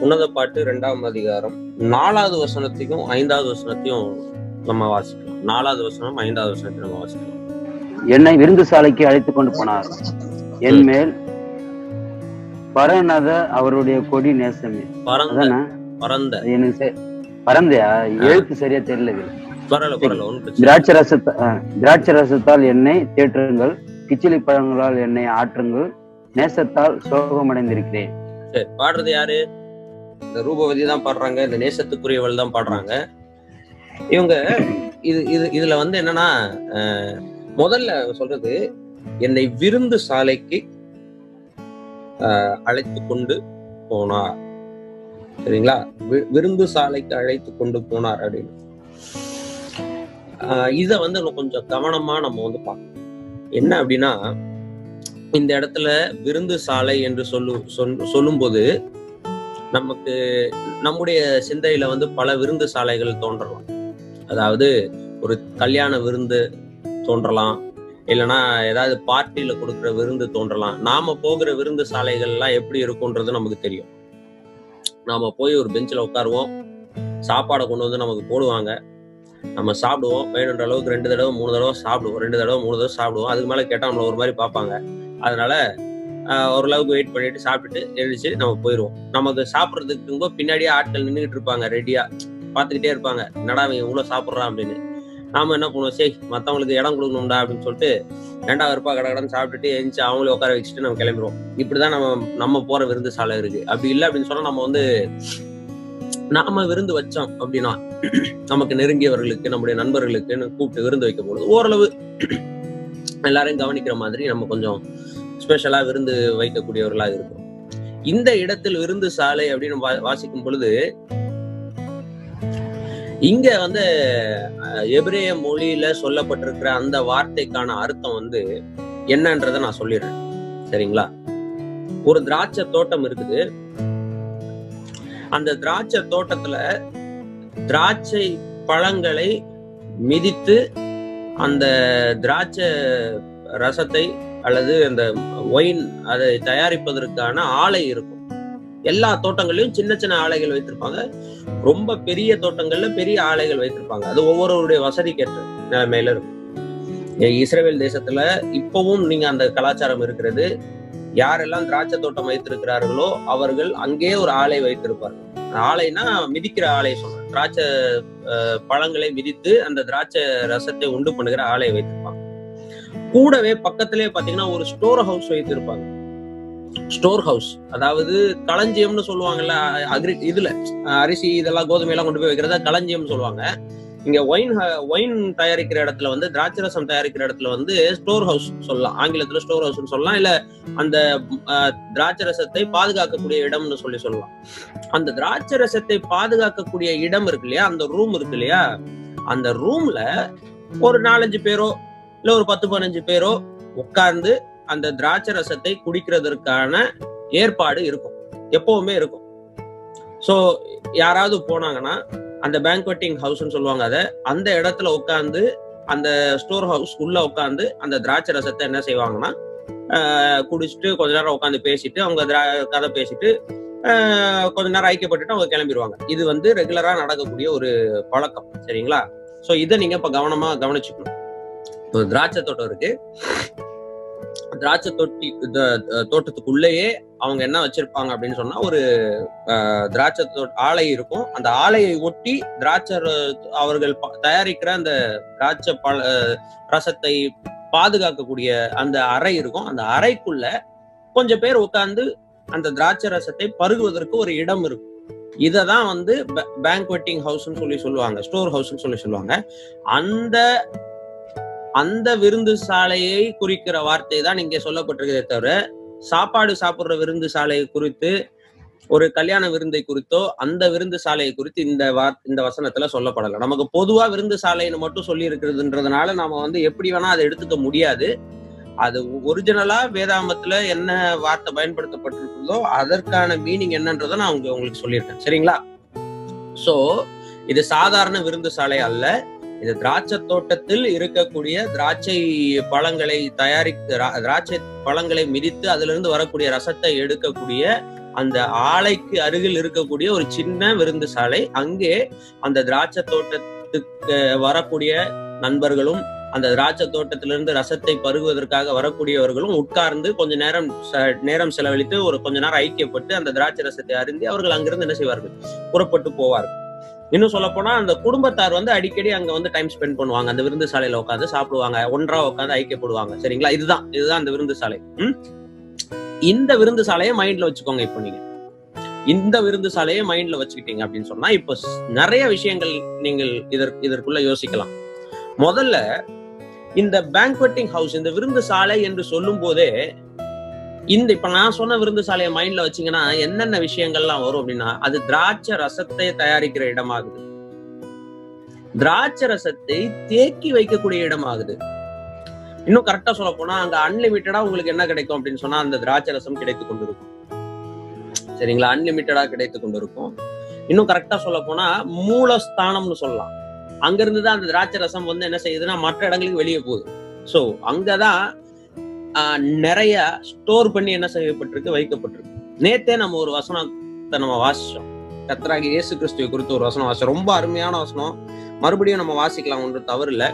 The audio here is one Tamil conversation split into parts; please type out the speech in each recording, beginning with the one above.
உன்னத பாட்டு ரெண்டாம் அதிகாரம். நாலாவது வசனத்தையும் ஐந்தாவது வசனத்தையும் நம்ம வாசிக்கலாம். நாலாவது வசனம் ஐந்தாவது வசனத்தை நம்ம வாசிக்கலாம். என்னை விருந்து சாலைக்கு அழைத்து கொண்டு போனார். என் மேல் பரநத அவருடைய கொடி நேசமே. பரந்த பரந்த. எனக்கு பரந்தையா? எழுத்து சரியா தெரியல திராட்சை ரசத்த திராட்சை ரசத்தால் என்னை தேற்றுங்கள். கிச்சிலி பழங்களால் என்னை ஆற்றுங்கள். நேசத்தால் சோகமடைந்திருக்கிறேன். சரி பாடுறது யாரு? இந்த ரூபவதி தான் பாடுறாங்க இந்த நேசத்துக்குரியவள் தான் பாடுறாங்க. இவங்க இது இது இதுல வந்து என்னன்னா முதல்ல சொல்றது என்னை விருந்து சாலைக்கு அழைத்து கொண்டு போனார். சரிங்களா? விருந்து சாலைக்கு அழைத்து கொண்டு போனார் அப்படின்னு. இத வந்து கொஞ்சம் கவனமா நம்ம வந்து பார்க்கணும். என்ன அப்படின்னா இந்த இடத்துல விருந்து சாலை என்று சொல்லு சொல்- சொல்லும்போது நமக்கு நம்முடைய சிந்தையில வந்து பல விருந்து சாலைகள் தோன்றலாம். அதாவது ஒரு கல்யாண விருந்து தோன்றலாம். இல்லைன்னா ஏதாவது பார்ட்டியில கொடுக்குற விருந்து தோன்றலாம். நாம போகிற விருந்து சாலைகள்லாம் எப்படி இருக்கும்ன்றது நமக்கு தெரியும். நாம போய் ஒரு பெஞ்சில் உட்காருவோம். சாப்பாடை கொண்டு வந்து நமக்கு போடுவாங்க. நம்ம சாப்பிடுவோம். வேணுன்ற அளவுக்கு ரெண்டு தடவை மூணு தடவை சாப்பிடுவோம். ரெண்டு தடவை மூணு தடவை சாப்பிடுவோம். அதுக்கு மேலே கேட்டால் நம்மளை ஒரு மாதிரி பார்ப்பாங்க. அதனால ஓரளவுக்கு வெயிட் பண்ணிட்டு சாப்பிட்டுட்டு எழுதிச்சு நம்ம போயிடுவோம் நமக்கு சாப்பிட்றதுக்கு பின்னாடியே ஆட்கள் நின்றுட்டு இருப்பாங்க ரெடியா பார்த்துக்கிட்டே இருப்பாங்க. என்னடா அவன் இவ்வளோ சாப்பிட்றான்? அப்படின்னு. நாம என்ன பண்ணுவோம்? சரி மற்றவங்களுக்கு இடம் கொடுக்கணும்டா அப்படின்னு சொல்லிட்டு ரெண்டாவது ரூபாய் கடை கடன் சாப்பிட்டுட்டு எழுந்துச்சு அவங்களே உட்கார வச்சுட்டு நம்ம கிளம்பிடுவோம் இப்படிதான் நம்ம நம்ம போற விருந்து சாலை இருக்கு. அப்படி இல்லை அப்படின்னு சொன்னா நம்ம வந்து நாம விருந்து வச்சோம் அப்படின்னா நமக்கு நெருங்கியவர்களுக்கு நம்முடைய நண்பர்களுக்கு கூப்பிட்டு விருந்து வைக்கும் பொழுது ஓரளவு எல்லாரையும் கவனிக்கிற மாதிரி நம்ம கொஞ்சம் ஸ்பெஷலா விருந்து வைக்கக்கூடியவர்களா இருக்கும் இந்த இடத்தில் விருந்து சாலை அப்படின்னு வாசிக்கும் பொழுது இங்க வந்து எபிரேய மொழியில சொல்லப்பட்டிருக்கிற அந்த வார்த்தைக்கான அர்த்தம் வந்து என்னன்றத நான் சொல்லிடுறேன். சரிங்களா? ஒரு திராட்சை தோட்டம் இருக்குது. அந்த திராட்சை தோட்டத்துல திராட்சை பழங்களை மிதித்து அந்த திராட்சை ரசத்தை அல்லது அந்த ஒயின் அதை தயாரிப்பதற்கான ஆலை இருக்கும். எல்லா தோட்டங்களையும் சின்ன சின்ன ஆலைகள் வைத்திருப்பாங்க. ரொம்ப பெரிய தோட்டங்கள்ல பெரிய ஆலைகள் வைத்திருப்பாங்க. அது ஒவ்வொருவருடைய வசதிக்கேற்ற நிலைமையில இருக்கும். இஸ்ரேல் தேசத்துல இப்பவும் நீங்க அந்த கலாச்சாரம் இருக்கிறது. யாரெல்லாம் திராட்சை தோட்டம் வைத்திருக்கிறார்களோ அவர்கள் அங்கே ஒரு ஆலை வைத்திருப்பார்கள். ஆலைனா மிதிக்கிற ஆலை சொல்றேன். திராட்சை பழங்களை விதித்து அந்த திராட்சை ரசத்தை உண்டு பண்ணுகிற ஆலையை வைத்திருப்பாங்க. கூடவே பக்கத்திலே பாத்தீங்கன்னா ஒரு ஸ்டோர் ஹவுஸ் வைத்திருப்பாங்க. ஸ்டோர் ஹவுஸ் அதாவது களஞ்சியம்னு சொல்லுவாங்கல்ல அக்ரி இதுல அரிசி இதெல்லாம் கோதுமை எல்லாம் கொண்டு போய் வைக்கிறதா களஞ்சியம்னு சொல்லுவாங்க. இங்க ஒயின் ஒயின் தயாரிக்கிற இடத்துல வந்து திராட்சை ரசம் தயாரிக்கிற இடத்துல வந்து ஸ்டோர் ஹவுஸ் சொல்லலாம். ஆங்கிலத்துல ஸ்டோர் ஹவுஸ்னு சொல்லலாம். இல்ல அந்த அஹ், திராட்சை ரசத்தை பாதுகாக்கக்கூடிய இடம்னு சொல்லி சொல்லலாம். அந்த திராட்சை ரசத்தை பாதுகாக்கக்கூடிய இடம் இருக்கு இல்லையா? அந்த ரூம் இருக்கு இல்லையா? அந்த ரூம்ல ஒரு நாலஞ்சு பேரோ இல்ல ஒரு பத்து பதினஞ்சு பேரோ உட்கார்ந்து அந்த திராட்சை ரசத்தை குடிக்கிறதற்கான ஏற்பாடு இருக்கும். எப்பவுமே இருக்கும். சோ யாராவது போனாங்கன்னா அந்த பேங்க்வெட்டிங் ஹவுஸ்னு சொல்லுவாங்க அதை. அந்த இடத்துல உட்காந்து அந்த ஸ்டோர் ஹவுஸ் உள்ள உட்காந்து அந்த திராட்சை ரசத்தை என்ன செய்வாங்கன்னா குடிச்சிட்டு கொஞ்ச நேரம் உட்காந்து பேசிட்டு அவங்க திரா- கதை பேசிட்டு கொஞ்ச நேரம் ஐக்கியப்பட்டுட்டு அவங்க கிளம்பிடுவாங்க. இது வந்து ரெகுலரா நடக்கக்கூடிய ஒரு பழக்கம். சரிங்களா? சோ இதை நீங்க இப்ப கவனமா கவனிச்சுக்கணும். ஒரு திராட்சை தோட்டம் இருக்கு. திராட்சை தொட்டி த- தோட்டத்துக்குள்ளேயே அவங்க என்ன வச்சிருப்பாங்க அப்படின்னு சொன்னா ஒரு திராட்சை ஆலை இருக்கும். அந்த ஆலையை ஒட்டி திராட்சை அவர்கள் தயாரிக்கிற அந்த திராட்சை பழ ரசத்தை பாதுகாக்கக்கூடிய அந்த அறை இருக்கும். அந்த அறைக்குள்ள கொஞ்சம் பேர் உட்கார்ந்து அந்த திராட்சை ரசத்தை பருகுவதற்கு ஒரு இடம் இருக்கும். இததான் வந்து பேங்க்வெட்டிங் ஹவுஸ்ன்னு சொல்லி சொல்லுவாங்க ஸ்டோர் ஹவுஸ்ன்னு சொல்லி சொல்லுவாங்க. அந்த அந்த விருந்து சாலையை குறிக்கிற வார்த்தை தான் இங்கே சொல்லப்பட்டிருக்கிறதே தவிர சாப்பாடு சாப்பிடுற விருந்து சாலையை குறித்து ஒரு கல்யாண விருந்தை குறித்தோ அந்த விருந்து சாலையை குறித்து இந்த வார் இந்த வசனத்துல சொல்லப்படலை. நமக்கு பொதுவா விருந்து சாலைன்னு மட்டும் சொல்லி இருக்கிறதுன்றதுனால நாம வந்து எப்படி வேணா அதை எடுத்துக்க முடியாது. அது ஒரிஜினலா வேதாமத்துல என்ன வார்த்தை பயன்படுத்தப்பட்டிருக்கிறதோ அதற்கான மீனிங் என்னன்றதை நான் உங்களுக்கு உங்களுக்கு சொல்லியிருக்கேன். சரிங்களா? சோ இது சாதாரண விருந்து சாலை அல்ல. இது திராட்சை தோட்டத்தில் இருக்கக்கூடிய திராட்சை பழங்களை தயாரித்து திராட்சை பழங்களை மிதித்து அதிலிருந்து வரக்கூடிய ரசத்தை எடுக்கக்கூடிய அந்த ஆலைக்கு அருகில் இருக்கக்கூடிய ஒரு சின்ன விருந்து சாலை. அங்கே அந்த திராட்சை தோட்டத்துக்கு வரக்கூடிய நண்பர்களும் அந்த திராட்சை தோட்டத்திலிருந்து ரசத்தை பருகுவதற்காக வரக்கூடியவர்களும் உட்கார்ந்து கொஞ்ச நேரம் நேரம் செலவழித்து ஒரு கொஞ்ச நேரம் ஐக்கியப்பட்டு அந்த திராட்சை ரசத்தை அருந்தி அவர்கள் அங்கிருந்து என்ன செய்வார்கள்? புறப்பட்டு போவார்கள். இன்னும் சொல்ல போனா அந்த குடும்பத்தார் வந்து அடிக்கடி அங்க வந்து டைம் ஸ்பெண்ட் பண்ணுவாங்க. அந்த விருந்து சாலையில உட்காந்து சாப்பிடுவாங்க. ஒன்றா உட்காந்து ஐக்கியப்படுவாங்க சரிங்களா? இதுதான். இதுதான் அந்த விருந்து சாலை இந்த விருந்து சாலையை மைண்ட்ல வச்சுக்கோங்க இப்போ நீங்க. இந்த விருந்து சாலையை மைண்ட்ல வச்சுக்கிட்டீங்க அப்படின்னு சொன்னா இப்போ நிறைய விஷயங்கள் நீங்கள் இதற்கு இதற்குள்ள யோசிக்கலாம். முதல்ல இந்த பேங்க்வெட்டிங் ஹவுஸ் இந்த விருந்து சாலை என்று சொல்லும் போதே இந்த இப்ப நான் சொன்ன விருந்து சாலையை மைண்ட்ல வச்சீங்கன்னா என்னென்ன விஷயங்கள்லாம் வரும் அப்படின்னா அது திராட்சை ரசத்தை தயாரிக்கிற இடமாகுது. திராட்சை ரசத்தை தேக்கி வைக்கக்கூடிய இடமாகுது. இன்னும் கரெக்டா சொல்ல போனா அங்க அன்லிமிட்டடா உங்களுக்கு என்ன கிடைக்கும் அப்படின்னு சொன்னா அந்த திராட்சை ரசம் கிடைத்து கொண்டிருக்கும். சரிங்களா? அன்லிமிட்டடா கிடைத்து கொண்டிருக்கும். இன்னும் கரெக்டா சொல்ல போனா மூலஸ்தானம்னு சொல்லலாம். அங்க இருந்துதான் அந்த திராட்சை ரசம் வந்து என்ன செய்யுதுன்னா மற்ற இடங்களுக்கு வெளியே போகுது. சோ அங்கதான் நிறைய ஸ்டோர் பண்ணி என்ன செய்யப்பட்டிருக்கு வைக்கப்பட்டிருக்கு. நேத்தே நம்ம ஒரு வசனத்தை நம்ம வாசிச்சோம். கத்ராகி இயேசு கிறிஸ்துவை குறித்து ஒரு வசனம் வாசிச்சோம். ரொம்ப அருமையான வசனம். மறுபடியும் நம்ம வாசிக்கலாம் ஒன்று தவறு இல்ல.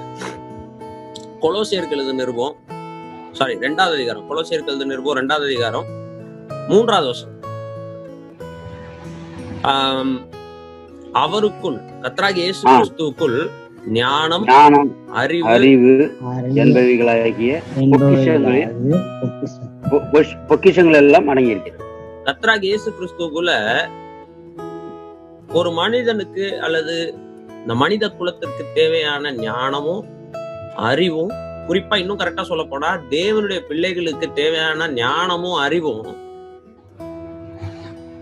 கொலோசியர்கள் இது நிருபம் சாரி ரெண்டாவது அதிகாரம். கொலோசியர்கள் இது நிருபம் ரெண்டாவது அதிகாரம் மூன்றாவது வசனம். அவருக்குள் கத்ராகி இயேசு கிறிஸ்துவுக்குள் ஞானம் ஞானம் அறிவு என்பவைகளாகிய பொக்கிஷங்கள். எல்லாம் அடங்கியிருக்கிறது. கத்ராகி இயேசு கிறிஸ்துவுக்குள்ள ஒரு மனிதனுக்கு அல்லது இந்த மனித குலத்திற்கு தேவையான ஞானமும் அறிவும் குறிப்பா இன்னும் கரெக்டா சொல்ல போனா தேவனுடைய பிள்ளைகளுக்கு தேவையான ஞானமும் அறிவும்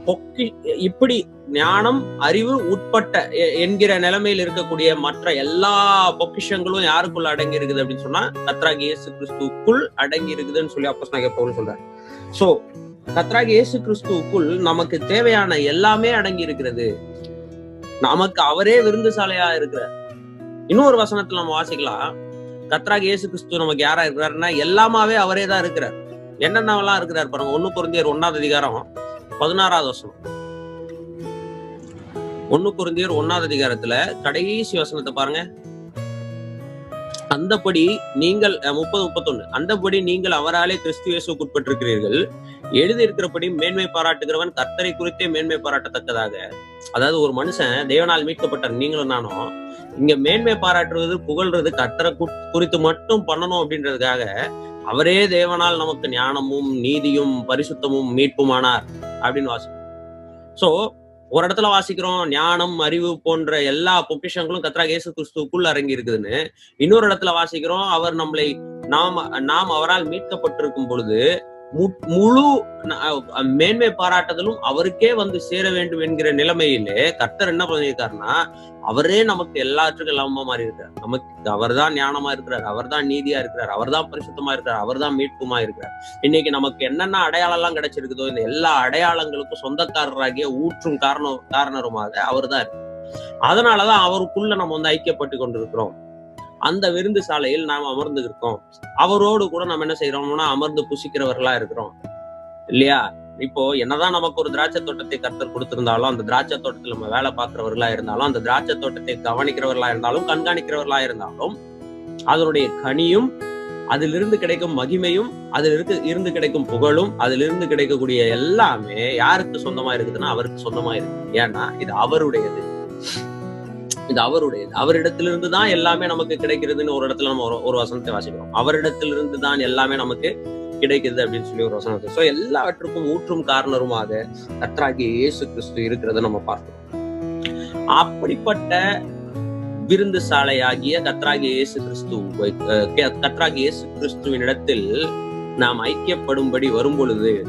பொக்கி இப்படி ஞானம் அறிவு உட்பட்ட என்கிற நிலைமையில் இருக்கக்கூடிய மற்ற எல்லா பொக்கிஷங்களும் யாருக்குள்ள அடங்கி இருக்குது அப்படின்னு சொன்னா கத்ராகி இயேசு கிறிஸ்துவுக்குள் அடங்கி இருக்குதுன்னு சொல்லி அப்போ பவுல் சொல்றாரு. சோ கத்ராகி இயேசு கிறிஸ்துவுக்குள் நமக்கு தேவையான எல்லாமே அடங்கி இருக்கிறது. நமக்கு அவரே விருந்து சாலையா இருக்கிறார். இன்னொரு வசனத்துல நம்ம வாசிக்கலாம். கத்ராகி இயேசு கிறிஸ்து நமக்கு யாரா இருக்கிறாருன்னா எல்லாமாவே அவரே தான் இருக்கிறார். என்னென்னவெல்லாம் இருக்கிறார் பாருங்க. ஒண்ணு குருந்தியர் ஒன்னாவது அதிகாரம் பதினாறாவது வசனம். ஒண்ணு குருந்தியர் ஒன்னாவது அதிகாரத்துல கடைசி வசனத்தை பாருங்க. அந்தபடி நீங்கள் முப்பது முப்பத்தொன்னு. அந்தபடி நீங்கள் அவராலே கிறிஸ்து இயேசுவுக்கு உட்பட்டிருக்கிறீர்கள். எழுதி இருக்கிறபடி மேன்மை பாராட்டுகிறவன் கர்த்தரை குறித்தே மேன்மை பாராட்டத்தக்கதாக. அதாவது ஒரு மனுஷன் தேவனால் மீட்கப்பட்டார் நீங்களும் நானும். இங்க மேன்மை பாராட்டுறது புகழ்றது கர்த்தரை குறித்து மட்டும் பண்ணணும் அப்படின்றதுக்காக அவரே தேவனால் நமக்கு ஞானமும் நீதியும் பரிசுத்தமும் மீட்புமானார் அப்படின்னு வாசிக்கிறோம் சோ ஒரு இடத்துல வாசிக்கிறோம் ஞானம் அறிவு போன்ற எல்லா பொக்கிஷங்களும் கத்ரா இயேசு கிறிஸ்துக்குள் அரங்கி இருக்குதுன்னு. இன்னொரு இடத்துல வாசிக்கிறோம் அவர் நம்மளை நாம் நாம் அவரால் மீட்கப்பட்டிருக்கும் பொழுது முழு மேன்மை பாராட்டுதலும் அவருக்கே வந்து சேர வேண்டும் என்கிற நிலைமையிலே கர்த்தர் என்ன பண்ணியிருக்காருன்னா அவரே நமக்கு எல்லாத்துக்கும் எல்லாமா மாறி இருக்கார் நமக்கு அவர்தான் ஞானமா இருக்கிறார் அவர்தான் நீதியா இருக்கிறார் அவர்தான் பரிசுத்தமா இருக்கிறார் அவர்தான் மீட்புமா இருக்கிறார். இன்னைக்கு நமக்கு என்னென்ன அடையாளம் எல்லாம் கிடைச்சிருக்குதோ இந்த எல்லா அடையாளங்களுக்கும் சொந்தக்காரராகிய ஊற்றும் காரணம் காரணருமாக அவர்தான் இருக்கு அதனாலதான் அவருக்குள்ள நம்ம வந்து ஐக்கியப்பட்டு கொண்டிருக்கிறோம். அந்த விருந்து சாலையில் நாம் அமர்ந்து இருக்கோம். அவரோடு கூட நம்ம என்ன செய்யறோம்னா அமர்ந்து புசிக்கிறவர்களா இருக்கிறோம். இல்லையா? இப்போ என்னதான் நமக்கு ஒரு திராட்சை தோட்டத்தை கருத்தர் கொடுத்திருந்தாலும் அந்த திராட்சை தோட்டத்தில் நம்ம வேலை பார்க்கிறவர்களா இருந்தாலும் அந்த திராட்சை தோட்டத்தை கவனிக்கிறவர்களா இருந்தாலும் கண்காணிக்கிறவர்களா இருந்தாலும் அதனுடைய கனியும் அதிலிருந்து கிடைக்கும் மகிமையும் அதில் இருக்கு இருந்து கிடைக்கும் புகழும் அதிலிருந்து கிடைக்கக்கூடிய எல்லாமே யாருக்கு சொந்தமா இருக்குதுன்னா அவருக்கு சொந்தமா இருக்கு. ஏன்னா இது அவருடையது. இது அவருடையது. அவரிடத்திலிருந்து தான் எல்லாமே நமக்கு கிடைக்கிறதுன்னு ஒரு இடத்துல நம்ம ஒரு- ஒரு வசனத்தை வாசிக்கிறோம். அவரிடத்திலிருந்து தான் எல்லாமே நமக்கு கிடைக்குது அப்படின்னு சொல்லி ஒரு வசனத்தை. சோ எல்லாவற்றுக்கும் ஊற்றும் காரணருமாக கத்ராகி இயேசு கிறிஸ்து இருக்கிறத நம்ம பார்க்கிறோம். அப்படிப்பட்ட விருந்து சாலையாகிய கத்ராகிய இயேசு கிறிஸ்து கத்ராகிய இயேசு கிறிஸ்துவின் இடத்தில் நாம் ஐக்கியப்படும்படி வரும் பொழுது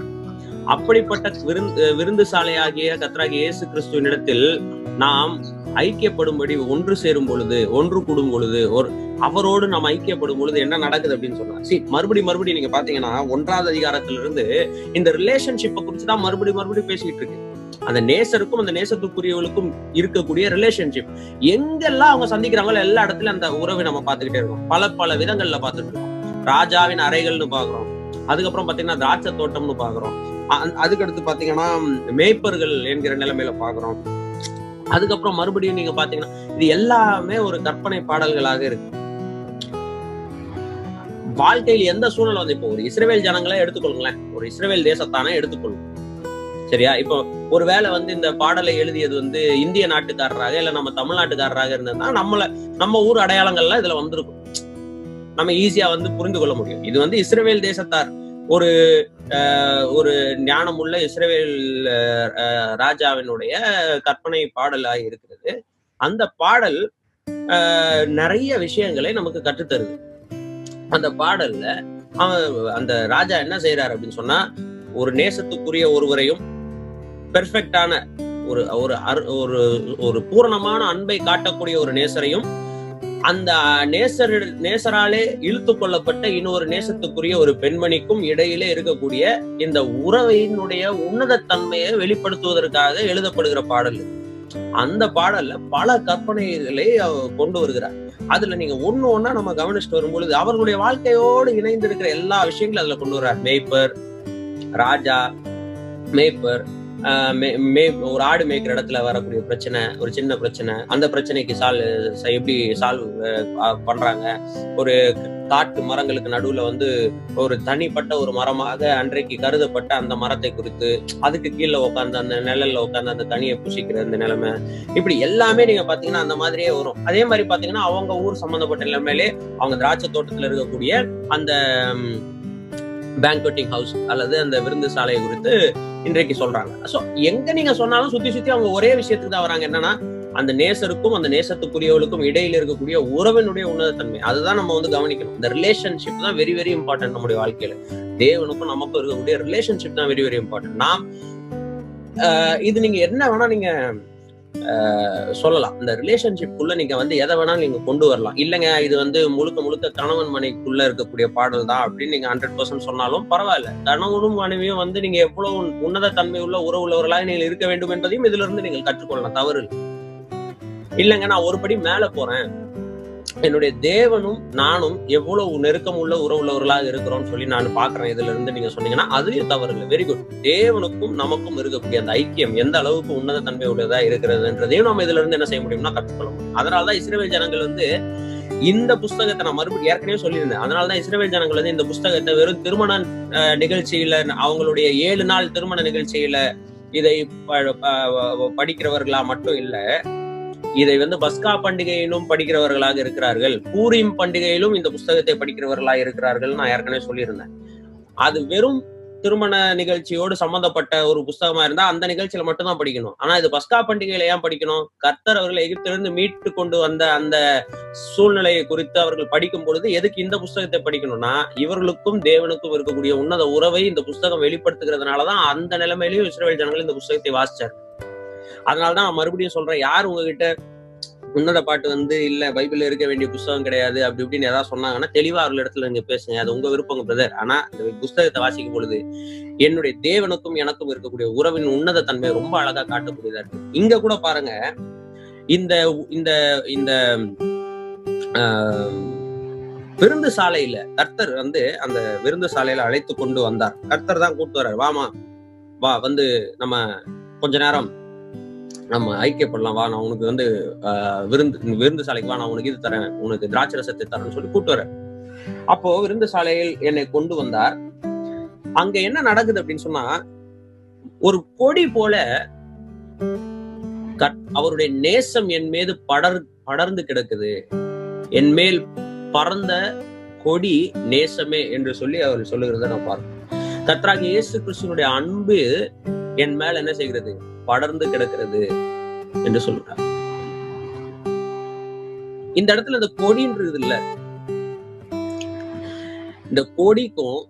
அப்படிப்பட்ட விருந்து விருந்து சாலையாகிய கத்ராகிய இயேசு கிறிஸ்துவின் இடத்தில் நாம் ஐக்கியப்படும்படி ஒன்று சேரும் பொழுது ஒன்று கூடும் பொழுது ஒரு அவரோடு நம்ம ஐக்கியப்படும் பொழுது என்ன நடக்குது அப்படின்னு சொன்னா சி மறுபடி மறுபடி நீங்க பாத்தீங்கன்னா ஒன்றாவது அதிகாரத்திலிருந்து இந்த ரிலேஷன்ஷிப்பை குறிச்சு தான் மறுபடி மறுபடி பேசிக்கிட்டு இருக்கு. அந்த நேசருக்கும் அந்த நேசத்துக்குரியவர்களுக்கும் இருக்கக்கூடிய ரிலேஷன்ஷிப் எங்கெல்லாம் அவங்க சந்திக்கிறாங்களோ எல்லா இடத்துலயும் அந்த உறவை நம்ம பார்த்துக்கிட்டே இருக்கோம். பல பல விதங்கள்ல பார்த்துட்டு இருக்கோம். ராஜாவின் அறைகள்னு பாக்குறோம் அதுக்கப்புறம் பாத்தீங்கன்னா திராட்சை தோட்டம்னு பாக்குறோம் அதுக்கடுத்து பாத்தீங்கன்னா மேய்ப்பர்கள் என்கிற நிலைமையில பாக்குறோம் அதுக்கப்புறம் மறுபடியும் நீங்க பாத்தீங்கன்னா இது எல்லாமே ஒரு கற்பனை பாடல்களாக இருக்கு. வாழ்க்கையில் எந்த சூழ்நிலை வந்து இப்போ ஒரு இஸ்ரேல் ஜனங்களே எடுத்துக்கொள்ளுங்களேன். ஒரு இஸ்ரேல் தேசத்தானே எடுத்துக்கொள்ளும். சரியா? இப்போ ஒருவேளை வந்து இந்த பாடலை எழுதியது வந்து இந்திய நாட்டுக்காரராக இல்ல நம்ம தமிழ்நாட்டுக்காரராக இருந்ததுன்னா நம்மள நம்ம ஊர் அடையாளங்கள்லாம் இதுல வந்திருக்கும். நம்ம ஈஸியா வந்து புரிந்து கொள்ள முடியும். இது வந்து இஸ்ரேல் தேசத்தார் ஒரு ஒரு ஞானமுள்ள இஸ்ரேல் அஹ், ராஜாவினுடைய கற்பனை பாடலாக இருக்கிறது. அந்த பாடல் நிறைய விஷயங்களை நமக்கு கற்றுத்தருது. அந்த பாடல்ல அவன் அந்த ராஜா என்ன செய்யறாரு அப்படின்னு சொன்னா ஒரு நேசத்துக்குரிய ஒருவரையும் பெர்ஃபெக்டான ஒரு ஒரு அரு- ஒரு ஒரு பூரணமான அன்பை காட்டக்கூடிய ஒரு நேசரையும் அந்த நேசர் நேசராலே இழுத்து கொள்ளப்பட்ட இன்னொரு நேசத்துக்குரிய ஒரு பெண்மணிக்கும் இடையிலே இருக்கக்கூடிய இந்த உறவையினுடைய உன்னத தன்மையை வெளிப்படுத்துவதற்காக எழுதப்படுகிற பாடல் அந்த பாடல்ல பல கற்பனைகளை கொண்டு வருகிறார். அதுல நீங்க ஒண்ணு ஒண்ணா நம்ம கவனிச்சுட்டு வரும்பொழுது அவர்களுடைய வாழ்க்கையோடு இணைந்து இருக்கிற எல்லா விஷயங்களும் அதுல கொண்டு வர்றார். மேய்ப்பர் ராஜா மேய்ப்பர் ஒரு ஆடு மேய்க்கிற இடத்துல வரக்கூடிய பிரச்சனை ஒரு சின்ன பிரச்சனை அந்த பிரச்சனைக்கு சால்வ் எப்படி சால்வ் பண்றாங்க? ஒரு காட்டு மரங்களுக்கு நடுவுல வந்து ஒரு தனிப்பட்ட ஒரு மரமாக அன்றைக்கு கருதப்பட்ட அந்த மரத்தை குறித்து அதுக்கு கீழே உட்காந்து அந்த நிழல்ல உட்காந்து அந்த தனியை புசிக்கிற அந்த நிலைமை. இப்படி எல்லாமே நீங்க பாத்தீங்கன்னா அந்த மாதிரியே வரும். அதே மாதிரி பாத்தீங்கன்னா அவங்க ஊர் சம்பந்தப்பட்ட நிலைமையிலே அவங்க திராட்சை தோட்டத்துல இருக்கக்கூடிய அந்த பேங்க்வெட்டிங் ஹவுஸ் அல்லது அந்த விருந்து சாலையை குறித்து இன்றைக்கு சொல்றாங்க. சோ எங்க நீங்க சொன்னாலும் சுத்தி சுத்தி அவங்க ஒரே விஷயத்துக்கு தான் வராங்க. என்னன்னா அந்த நேசருக்கும் அந்த நேசத்துக்குரியவளுக்கும் இடையில இருக்கக்கூடிய உறவினுடைய உன்னதத்தன்மை. அதுதான் நம்ம வந்து கவனிக்கணும். இந்த ரிலேஷன்ஷிப் தான் வெரி வெரி இம்பார்ட்டன்ட் நம்முடைய வாழ்க்கையில. தேவனுக்கும் நமக்கும் இருக்கக்கூடிய ரிலேஷன்ஷிப் தான் வெரி வெரி இம்பார்ட்டன்ட் நாம் ஆஹ் இது நீங்க என்ன வேணா நீங்க சொல்லலாம். இந்த ரிலேஷன்ஷிப்குள்ள நீங்க வந்து எதை வேணாலும் நீங்க கொண்டு வரலாம். இல்லைங்க இது வந்து முழுக்க முழுக்க கணவன் மனைக்குள்ள இருக்கக்கூடிய பாடல் தான் அப்படின்னு நீங்க ஹண்ட்ரட் பர்சன்ட் சொன்னாலும் பரவாயில்ல. கணவனும் மனைவியும் வந்து நீங்க எவ்வளவு உன்னத தன்மை உள்ள உறவு உள்ளவர்களாக நீங்கள் இருக்க வேண்டும் என்பதையும் இதுல இருந்து நீங்கள் கற்றுக்கொள்ளலாம். தவறு இல்லைங்க நான் ஒரு படி மேல போறேன். என்னுடைய தேவனும் நானும் எவ்வளவு நெருக்கம் உள்ள உறவு உள்ளவர்களாக இருக்கிறோம்னு சொல்லி நான் பாக்குறேன் இதுல இருந்து நீங்க சொன்னீங்கன்னா அதுலயும் தவறு இல்லை வெரி குட் தேவனுக்கும் நமக்கும் இருக்கக்கூடிய அந்த ஐக்கியம் எந்த அளவுக்கு உன்னத தன்மை உள்ளதா இருக்கிறதுன்றதையும் நம்ம இதுல இருந்து என்ன செய்ய முடியும்னா கற்றுக்கொள்ள முடியும். அதனாலதான் இஸ்ரேல் ஜனங்கள் வந்து இந்த புஸ்தகத்தை நான் மறுபடியும் ஏற்கனவே சொல்லியிருந்தேன். அதனாலதான் இஸ்ரேல் ஜனங்கள் வந்து இந்த புஸ்தகத்தை வெறும் திருமண அஹ், நிகழ்ச்சியில அவங்களுடைய ஏழு நாள் திருமண நிகழ்ச்சியில இதை படிக்கிறவர்களா மட்டும் இல்ல. இதை வந்து பஸ்கா பண்டிகையிலும் படிக்கிறவர்களாக இருக்கிறார்கள். பூரீம் பண்டிகையிலும் இந்த புஸ்தகத்தை படிக்கிறவர்களாக இருக்கிறார்கள் நான் ஏற்கனவே சொல்லியிருந்தேன். அது வெறும் திருமண நிகழ்ச்சியோடு சம்பந்தப்பட்ட ஒரு புஸ்தகமா இருந்தா அந்த நிகழ்ச்சியில மட்டும்தான் படிக்கணும். ஆனா இது பஸ்கா பண்டிகையில ஏன் படிக்கணும்? கர்த்தர் அவர்களை எகிப்திலிருந்து மீட்டு கொண்டு வந்த அந்த சூழ்நிலையை குறித்து அவர்கள் படிக்கும் பொழுது எதுக்கு இந்த புஸ்தகத்தை படிக்கணும்னா இவர்களுக்கும் தேவனுக்கும் இருக்கக்கூடிய உன்னத உறவை இந்த புஸ்தகம் வெளிப்படுத்துகிறதுனாலதான் அந்த நிலைமையிலும் இஸ்ரேல் ஜனங்கள் இந்த புஸ்தகத்தை வாசிச்சார் அதனாலதான் மறுபடியும் சொல்றேன் யார் உங்ககிட்ட உன்னத பாட்டு வந்து இல்ல பைபிள்ல இருக்க வேண்டிய புஸ்தகம் கிடையாது அப்படி இப்படின்னு ஏதாவது சொன்னாங்கன்னா தெளிவா ஒரு இடத்துல நீங்க பேசுங்க. அது உங்க விருப்பங்க பிரதர் ஆனா இந்த புஸ்தகத்தை வாசிக்கும் பொழுது என்னுடைய தேவனுக்கும் எனக்கும் இருக்கக்கூடிய உறவின் உன்னத தன்மை ரொம்ப அழகா காட்டக்கூடியதா இருக்கு. இங்க கூட பாருங்க இந்த இந்த இந்த ஆஹ், விருந்து சாலையில கர்த்தர் வந்து அந்த விருந்து சாலையில அழைத்து கொண்டு வந்தார். கர்த்தர் தான் கூப்பிட்டு வர்றாரு. வாமா வா வந்து நம்ம கொஞ்ச நேரம் நம்ம ஐக்கியப்படலாம் வா நான் உனக்கு வந்து விருந்து விருந்து சாலைக்கு வா நான் உனக்கு இது தரேன் உனக்கு திராட்சை ரசத்தை தரேன்னு சொல்லி கூட்டு வரேன் அப்போ விருந்து சாலையில் என்னை கொண்டு வந்தார். அங்க என்ன நடக்குது அப்படின்னு சொன்னா ஒரு கொடி போல அவருடைய நேசம் என் மீது படர் படர்ந்து கிடக்குது. என் மேல் பறந்த கொடி நேசமே என்று சொல்லி அவர் சொல்லுகிறத நான் பார்க்கிறேன். கர்த்தராக இயேசு கிறிஸ்துவனுடைய அன்பு என் மேல என்ன செய்கிறது? படர்ந்து கிடக்கிறது என்று சொல்றார். இந்த இடத்துல இந்த கொடின்றது இல்ல. இந்த கொடிக்கும்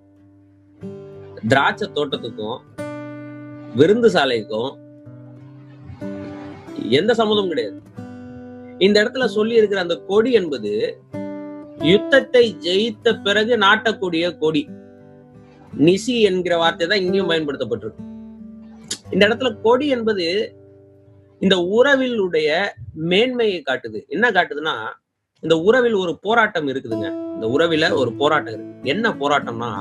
திராட்சை தோட்டத்துக்கும் விருந்து சாலைக்கும் எந்த சம்மதமும் கிடையாது. இந்த இடத்துல சொல்லி இருக்கிற அந்த கொடி என்பது யுத்தத்தை ஜெயித்த பிறகு நாட்டக்கூடிய கொடி. நிசி என்கிற வார்த்தை தான் இங்கேயும் பயன்படுத்தப்பட்டிருக்கு. இந்த இடத்துல கொடி என்பது இந்த உறவிலுடைய மேன்மையை காட்டுது. என்ன காட்டுதுன்னா இந்த உறவில் ஒரு போராட்டம் இருக்குதுங்க. இந்த உறவில ஒரு போராட்டம் இருக்கு. என்ன போராட்டம்னா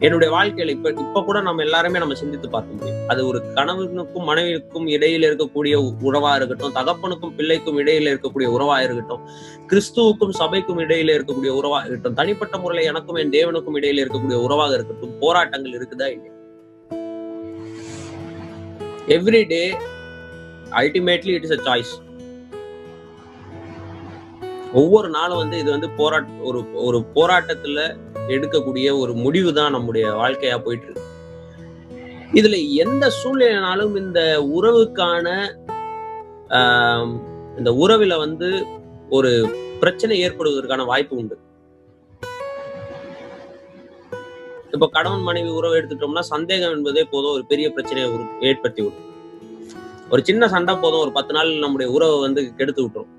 என்னுடைய வாழ்க்கையில இப்ப இப்ப கூட நம்ம எல்லாருமே நம்ம சிந்தித்து பார்க்க முடியும். அது ஒரு கணவனுக்கும் மனைவிக்கும் இடையில இருக்கக்கூடிய உறவா இருக்கட்டும் தகப்பனுக்கும் பிள்ளைக்கும் இடையில இருக்கக்கூடிய உறவா இருக்கட்டும் கிறிஸ்துவுக்கும் சபைக்கும் இடையில இருக்கக்கூடிய உறவா இருக்கட்டும் தனிப்பட்ட முறையில எனக்கும் என் தேவனுக்கும் இடையில இருக்கக்கூடிய உறவாக இருக்கட்டும் போராட்டங்கள் இருக்குதா இல்லையா? Every day ultimately it is a choice ஒவ்வொரு நாளும் வந்து இது வந்து போராட்ட ஒரு ஒரு போராட்டத்துல எடுக்கக்கூடிய ஒரு முடிவு தான் நம்முடைய வாழ்க்கையா போயிட்டு இருக்கு இதுல எந்த சூழ்நிலைனாலும் இந்த உறவுக்கான இந்த உறவுல வந்து ஒரு பிரச்சனை ஏற்படுவதற்கான வாய்ப்பு உண்டு. இப்ப கணவன் மனைவி உறவு எடுத்துட்டோம்னா சந்தேகம் என்பதே போதும் ஒரு பெரிய பிரச்சனையை ஏற்படுத்தி விடும். ஒரு சின்ன சண்டை போதும் ஒரு பத்து நாள் நம்முடைய உறவை வந்து கெடுத்து விட்டுரும்.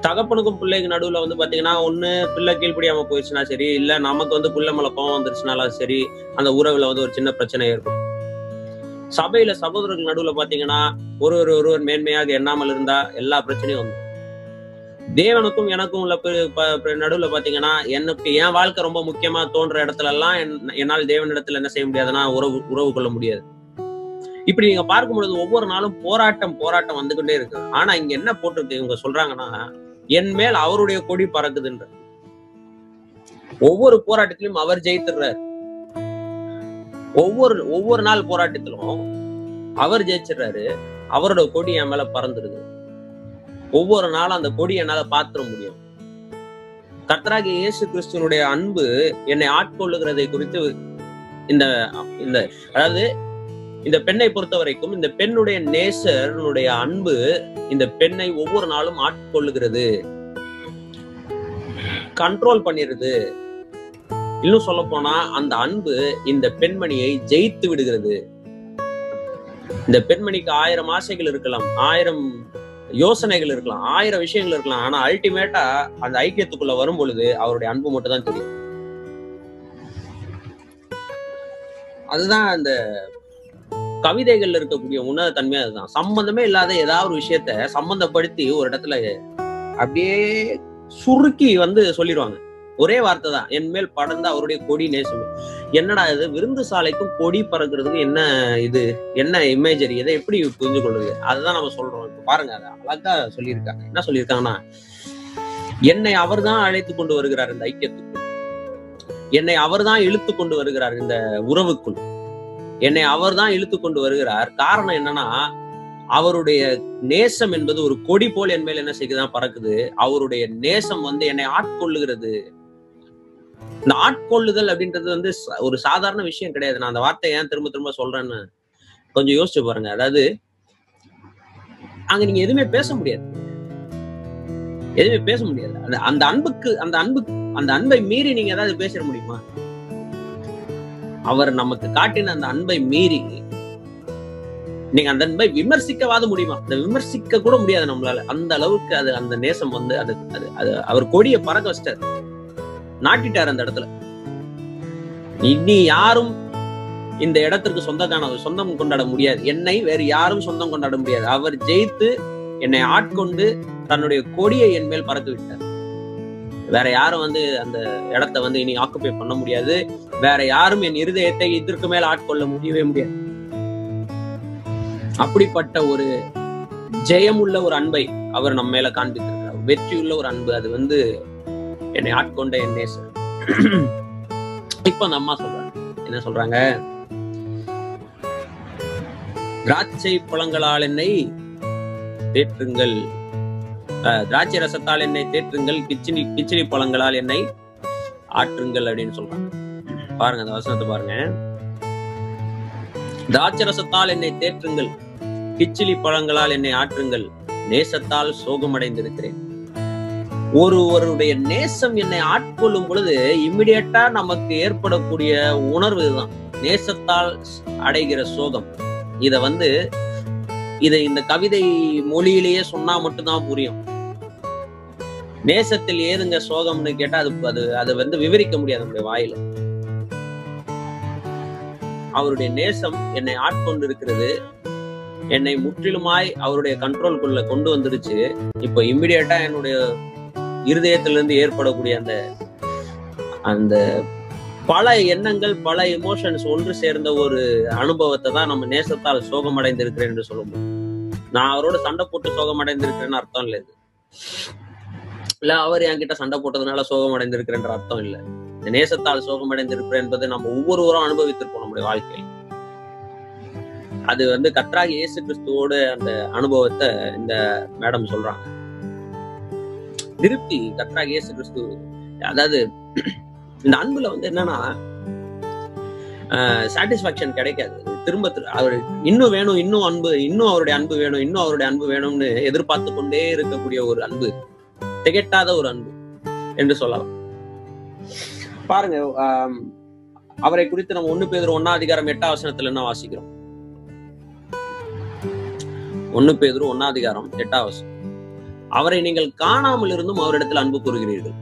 தகப்பனுக்கும் பிள்ளைக்கு நடுவுல வந்து பாத்தீங்கன்னா ஒண்ணு பிள்ளை கீழ்படியாம போயிடுச்சுன்னா சரி இல்ல நமக்கு வந்து புள்ள மேல கோவம் வந்துருச்சுனாலும் சரி அந்த உறவுல வந்து ஒரு சின்ன பிரச்சனை ஏற்படும். சபையில சகோதரர்கள் நடுவுல பாத்தீங்கன்னா ஒருவர் ஒருவர் மேன்மையாக எண்ணாமல் இருந்தா எல்லா பிரச்சனையும் வந்து தேவனுக்கும் எனக்கும் உள்ள நடுவுல பாத்தீங்கன்னா எனக்கு என் வாழ்க்கை ரொம்ப முக்கியமா தோன்ற இடத்துல எல்லாம் என்- என்னால் தேவனிடத்துல என்ன செய்ய முடியாதுன்னா உறவு உறவு கொள்ள முடியாது. இப்படி நீங்க பார்க்கும் பொழுது ஒவ்வொரு நாளும் போராட்டம் போராட்டம் வந்துகிட்டே இருக்கு. ஆனா இங்க என்ன போட்டிருக்கு இவங்க சொல்றாங்கன்னா என் மேல் அவருடைய கொடி பறக்குதுன்ற. ஒவ்வொரு போராட்டத்திலும் அவர் ஜெயித்துடுறாரு. ஒவ்வொரு ஒவ்வொரு நாள் போராட்டத்திலும் அவர் ஜெயிச்சிடுறாரு. அவரோட கொடி என் மேல பறந்துடுது. ஒவ்வொரு நாளும் அந்த கொடி என்னால பாத்திர முடியும். கர்த்தராகிய இயேசு கிறிஸ்துவனுடைய அன்பு என்னை ஆட்கொள்ளுகிறதை குறித்து இந்த இந்த அதாவது இந்த பெண்ணை பொறுத்த வரைக்கும் இந்த பெண்ணுடைய நேசருடைய அன்பு இந்த பெண்ணை ஒவ்வொரு நாளும் ஆட்கொள்ளுகிறது. கண்ட்ரோல் பண்ணிடுது. இன்னும் சொல்ல போனா அந்த அன்பு இந்த பெண்மணியை ஜெயித்து விடுகிறது. இந்த பெண்மணிக்கு ஆயிரம் ஆசைகள் இருக்கலாம். ஆயிரம் யோசனைகள் இருக்கலாம் ஆயிரம் விஷயங்கள் இருக்கலாம் ஆனா அல்டிமேட்டா அந்த ஐக்கியத்துக்குள்ள வரும் பொழுது அவருடைய அன்பு மட்டும் தான் தெரியும். அதுதான் அந்த கவிதைகள்ல இருக்கக்கூடிய உன்னத தன்மை அதுதான். சம்பந்தமே இல்லாத ஏதாவது ஒரு விஷயத்த சம்பந்தப்படுத்தி ஒரு இடத்துல அப்படியே சுருக்கி வந்து சொல்லிடுவாங்க. ஒரே வார்த்தை தான் என் மேல் படர்ந்த அவருடைய கொடி நேசம். என்னடா இது? விருந்து சாலைக்கும் கொடி பறக்கிறதுக்கு என்ன இது? என்ன இமேஜரி இதை எப்படி புரிஞ்சு கொள்வது அதுதான் நம்ம சொல்றோம். இப்ப பாருங்க அதை அழகா சொல்லியிருக்காங்க. என்ன சொல்லியிருக்காங்கன்னா என்னை அவர்தான் அழைத்து கொண்டு வருகிறார் இந்த ஐக்கியத்துக்குள். என்னை அவர்தான் இழுத்து கொண்டு வருகிறார் இந்த உறவுக்குள். என்னை அவர்தான் இழுத்து கொண்டு வருகிறார். காரணம் என்னன்னா அவருடைய நேசம் என்பது ஒரு கொடி போல் என் மேல் என்ன செய்யுதுதான் பறக்குது. அவருடைய நேசம் வந்து என்னை ஆட்கொள்ளுகிறது. இந்த ஆட்கொள்ளுதல் அப்படின்றது வந்து ஒரு சாதாரண விஷயம் கிடையாது. நான் அந்த வார்த்தையை ஏன் திரும்ப திரும்ப சொல்றேன்னு கொஞ்சம் யோசிச்சு பாருங்க. அதாவது அங்க நீங்க எதுவுமே பேச முடியாது. எதுவுமே பேச முடியாது. அந்த அன்புக்கு அந்த அன்பு அந்த அன்பை மீறி நீங்க ஏதாவது பேசிட முடியுமா? அவர் நமக்கு காட்டின அந்த அன்பை மீறி நீங்க அந்த அன்பை விமர்சிக்கவாது முடியுமா? அந்த விமர்சிக்க கூட முடியாது நம்மளால. அந்த அளவுக்கு அது அந்த நேசம் வந்து அது அது அவர் கொடியை பறக்க வச்சிட்டாரு. நாட்டிட்டார் அந்த இடத்துல. இனி யாரும் இந்த இடத்திற்கு சொந்தக்கான சொந்தம் கொண்டாட முடியாது. என்னை வேறு யாரும் சொந்தம் கொண்டாட முடியாது. அவர் ஜெயித்து என்னை ஆட்கொண்டு தன்னுடைய கொடியை என் மேல் பறக்க விட்டார். வேற யாரும் வந்து அந்த இடத்த வந்து இனி ஆக்குப்பை பண்ண முடியாது. வேற யாரும் என் இருதயத்தை இதற்கு மேல் ஆட்கொள்ள முடியவே முடியாது. அப்படிப்பட்ட ஒரு ஜெயமுள்ள ஒரு அன்பை அவர் நம்ம மேல காண்பித்திருக்கிறார். வெற்றியுள்ள ஒரு அன்பு. அது வந்து என்னை ஆட்கொண்ட என் நேசர். இப்ப அந்த அம்மா சொல்றாங்க. என்ன சொல்றாங்க? திராட்சை பழங்களால் என்னை தேற்றுங்கள். திராட்சை ரசத்தால் என்னை தேற்றுங்கள். கிச்சினி கிச்சினி பழங்களால் என்னை ஆற்றுங்கள் அப்படின்னு சொல்றாங்க. பாருங்க அந்த வசனத்தை பாருங்க. திராட்சை ரசத்தால் என்னை தேற்றுங்கள். கிச்சிலி பழங்களால் என்னை ஆற்றுங்கள். நேசத்தால் சோகமடைந்திருக்கிறேன். ஒருவருடைய நேசம் என்னை ஆட்கொள்ளும் பொழுது இம்மிடியட்டா நமக்கு ஏற்படக்கூடிய உணர்வு இதுதான். நேசத்தால் அடைகிற சோகம். இத வந்து இதை இந்த கவிதை மொழியிலேயே சொன்னா மட்டும்தான் புரியும். நேசத்தில் ஏதுங்க சோகம்னு கேட்டா அது அது வந்து விவரிக்க முடியாது நம்முடைய வாயில. அவருடைய நேசம் என்னை ஆட்கொண்டு இருக்கிறது என்னை முற்றிலுமாய் அவருடைய கண்ட்ரோல்குள்ள கொண்டு வந்துருச்சு. இப்போ இம்மிடியட்டா என்னுடைய இருதயத்திலிருந்து ஏற்படக்கூடிய அந்த அந்த பல எண்ணங்கள் பல எமோஷன்ஸ் ஒன்று சேர்ந்த ஒரு அனுபவத்தை தான் நம்ம நேசத்தால் சோகம் அடைந்திருக்கிறேன் என்று சொல்ல முடியும். நான் அவரோட சண்டை போட்டு சோகம் அடைந்திருக்கிறேன்னு அர்த்தம் இல்லை இது. இல்ல அவர் என்கிட்ட சண்டை போட்டதுனால சோகம் அடைந்திருக்கிறேன்ற அர்த்தம் இல்லை. இந்த நேசத்தால் சோகம் அடைந்திருக்கிறேன் என்பதை நம்ம ஒவ்வொருவரும் அனுபவித்திருப்போம் நம்முடைய வாழ்க்கையில். அது வந்து கற்றாக இயேசு கிறிஸ்துவோட அந்த அனுபவத்தை இந்த மேடம் சொல்றாங்க. திருப்தி கத்ரா இயேசு கிறிஸ்து. அதாவது இந்த அன்புல வந்து என்னன்னா சாட்டிஸ்பாக்சன் கிடைக்காது. திரும்ப திரு- அவர் இன்னும் வேணும் இன்னும் அன்பு இன்னும் அவருடைய அன்பு வேணும் இன்னும் அவருடைய அன்பு வேணும்னு எதிர்பார்த்து கொண்டே இருக்கக்கூடிய ஒரு அன்பு. திகட்டாத ஒரு அன்பு என்று சொல்லலாம். பாருங்க அவரை குறித்து நம்ம ஒண்ணு பேர் ஒன்னா அதிகாரம் எட்டாம் வசனத்துல என்ன வாசிக்கிறோம்? ஒண்ணு பேதுரு ஒன்னா அதிகாரம் எட்டாம் வசனம். அவரை நீங்கள் காணாமல் இருந்தும் அவரிடத்தில் அன்பு கூறுகிறீர்கள்.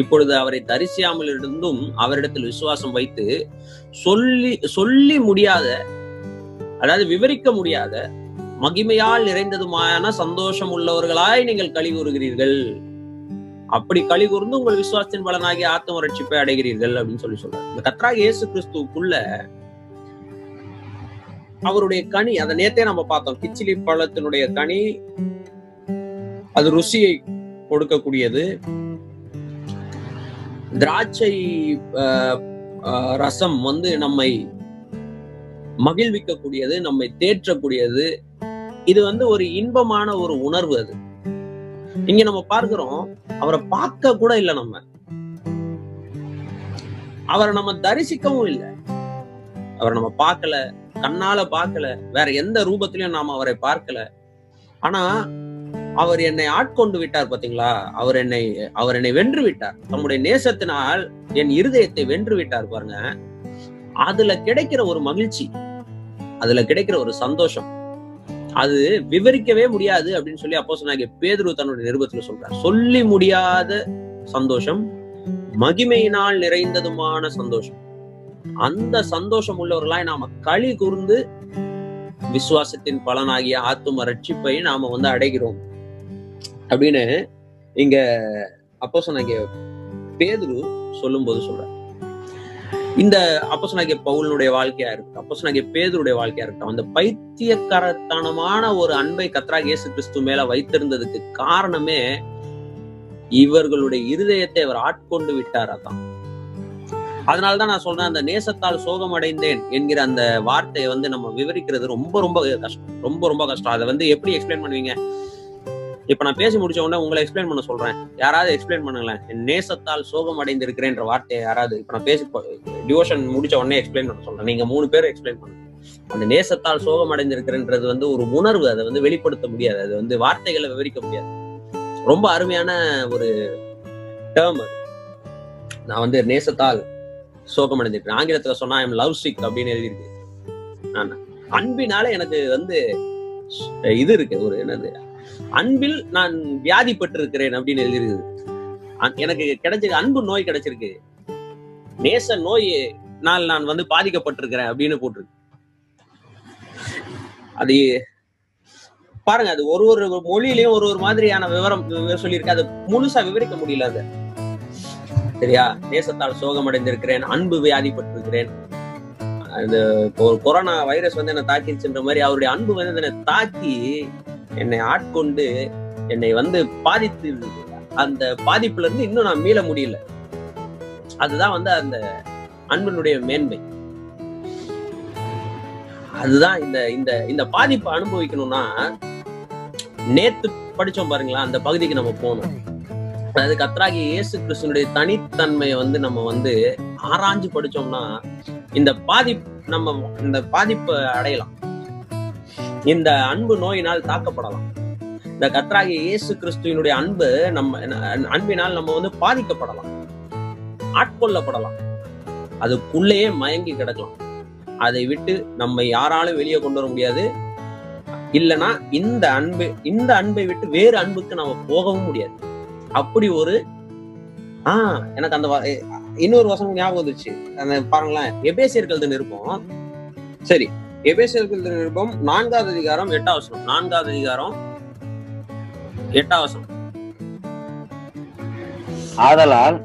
இப்பொழுது அவரை தரிசியாமல் இருந்தும் அவரிடத்தில் விசுவாசம் வைத்து சொல்லி சொல்லி முடியாத அதாவது விவரிக்க முடியாத மகிமையால் நிறைந்ததுமான சந்தோஷம் உள்ளவர்களாய் நீங்கள் களி கூறுகிறீர்கள். அப்படி களி கூர்ந்து உங்கள் விசுவாசத்தின் பலனாகி ஆத்ம ரட்சிப்பை அடைகிறீர்கள் அப்படின்னு சொல்லி சொல்றாரு. இந்த கத்ராக இயேசு கிறிஸ்துவுக்குள்ள அவருடைய கனி அதை நேத்தே நம்ம பார்த்தோம். கிச்சிலி பழத்தினுடைய கனி அது ருசியை கொடுக்கக்கூடியது. திராட்சை ரசம் வந்து நம்மை மகிழ்விக்கக்கூடியது நம்மை தேற்றக்கூடியது. இது வந்து ஒரு இன்பமான ஒரு உணர்வு அது. இங்க நம்ம பார்க்கிறோம் அவரை பார்க்க கூட இல்லை நம்ம. அவரை நம்ம தரிசிக்கவும் இல்லை. அவரை நம்ம பார்க்கல கண்ணால பார்க்கல வேற எந்த ரூபத்திலையும் நாம அவரை பார்க்கல. ஆனா அவர் என்னை ஆட்கொண்டு விட்டார் பாத்தீங்களா? அவர் என்னை அவர் என்னை வென்று விட்டார். தம்முடைய நேசத்தினால் என் இருதயத்தை வென்று விட்டார் பாருங்க. அதுல கிடைக்கிற ஒரு மகிழ்ச்சி அதுல கிடைக்கிற ஒரு சந்தோஷம் அது விவரிக்கவே முடியாது அப்படின்னு சொல்லி அப்போ சொன்னாங்க பேதுரு தன்னுடைய நிருபத்துல சொல்றார். சொல்லி முடியாத சந்தோஷம் மகிமையினால் நிறைந்ததுமான சந்தோஷம். அந்த சந்தோஷம் உள்ளவர்களாய் நாம களி கூர்ந்து விசுவாசத்தின் பலனாகிய ஆத்தும ரட்சிப்பை நாம வந்து அடைகிறோம். அப்படின்னு இங்க அப்போ சொன்னாங்க பேதுரு சொல்லும்போது சொல்றார். இந்த அப்போ சொன்னாங்க பவுலனுடைய வாழ்க்கையா இருக்கட்டும் அப்போ சொன்னாங்க பேதருடைய வாழ்க்கையா இருக்கட்டும் அந்த பைத்தியக்காரத்தனமான ஒரு அன்பை கத்ராக இயேசு கிறிஸ்து மேல வைத்திருந்ததுக்கு காரணமே இவர்களுடைய இருதயத்தை அவர் ஆட்கொண்டு விட்டார் அதான். அதனாலதான் நான் சொல்றேன் அந்த நேசத்தால் சோகம் அடைந்தேன் என்கிற அந்த வார்த்தையை வந்து நம்ம விவரிக்கிறது ரொம்ப ரொம்ப கஷ்டம் ரொம்ப ரொம்ப கஷ்டம். அதை வந்து எப்படி எக்ஸ்பிளைன் பண்ணுவீங்க? இப்ப நான் பேசி முடிச்ச உடனே உங்களை எக்ஸ்பிளைன் பண்ண சொல்றேன். யாராவது எக்ஸ்பிளைன் பண்ணுங்களேன். என் நேசத்தால் சோகம் அடைந்திருக்கிறேன்ற வார்த்தையை யாராவது இப்ப நான் பேசி டிவோஷன் முடிச்ச உடனே எக்ஸ்பிளைன் பண்ண சொல்றேன். நீங்க மூணு பேர் எக்ஸ்பிளைன் பண்ணுங்க. அந்த நேசத்தால் சோகம் அடைந்திருக்கிறன்றது வந்து ஒரு உணர்வு. அதை வந்து வெளிப்படுத்த முடியாது. அது வந்து வார்த்தைகளை விவரிக்க முடியாது. ரொம்ப அருமையான ஒரு டேர்ம் அது. நான் வந்து நேசத்தால் சோகம் அடைந்திருக்கிறேன். ஆங்கிலத்துல சொன்னா ஐம் லவ் சிக் அப்படின்னு எழுதியிருக்கு. அன்பினால எனக்கு வந்து இது இருக்கு. ஒரு என்னது? அன்பில் நான் வியாதிப்பட்டிருக்கிறேன் அப்படின்னு எழுதியிருக்குது. எனக்கு கிடைச்சிருக்கு அன்பு நோய் கிடைச்சிருக்கு. நேச நோய் நாள் நான் வந்து பாதிக்கப்பட்டிருக்கிறேன் அப்படின்னு போட்டிருக்கு. அது பாருங்க அது ஒரு ஒரு மொழியிலயும் ஒரு ஒரு மாதிரியான விவரம் வி- சொல்லியிருக்கு. அது முழுசா விவரிக்க முடியல அது. சரியா? நேசத்தால் சோகமடைந்திருக்கிறேன் அன்பு வியாதிப்பட்டிருக்கிறேன். அது கொரோனா வைரஸ் வந்து என்ன தாக்கிச்சுன்ற மாதிரி அவருடைய அன்பு வந்து என்னை தாக்கி என்னை ஆட்கொண்டு என்னை வந்து பாதித்து அந்த பாதிப்புல இருந்து இன்னும் நான் மீள முடியல. அதுதான் வந்து அந்த அன்பினுடைய மேன்மை. அதுதான் இந்த இந்த இந்த பாதிப்பை அனுபவிக்கணும்னா நேத்து படிச்சோம் பாருங்களா அந்த பகுதிக்கு நம்ம போகணும். அதாவது கத்ராகி இயேசு கிருஷ்ணனுடைய தனித்தன்மையை வந்து நம்ம வந்து ஆராய்ஞ்சு படிச்சோம்னா இந்த பாதிப்பு நம்ம இந்த பாதிப்பை அடையலாம். இந்த அன்பு நோயினால் தாக்கப்படலாம். இந்த கத்ராகி இயேசு கிறிஸ்துவினுடைய அன்பு நம்ம அன்பினால் நம்ம வந்து பாதிக்கப்படலாம். ஆட்கொள்ளப்படலாம். அதுக்குள்ளேயே மயங்கி கிடக்கலாம். அதை விட்டு நம்ம யாராலும் வெளியே கொண்டு வர முடியாது. இல்லனா இந்த அன்பு இந்த அன்பை விட்டு வேறு அன்புக்கு நம்ம போகவும் முடியாது. அப்படி ஒரு ஆஹ் எனக்கு அந்த வ- இன்னொரு வசனம் ஞாபகம் வந்துச்சு அந்த பாருங்களேன் எபேசியர்கள் இருக்கும். சரி எபேசியர்கள் நான்காவது அதிகாரம் எட்டாம் வசனம். நான்காவது அதிகாரம் எட்டாம் வசனம். ஆதலால்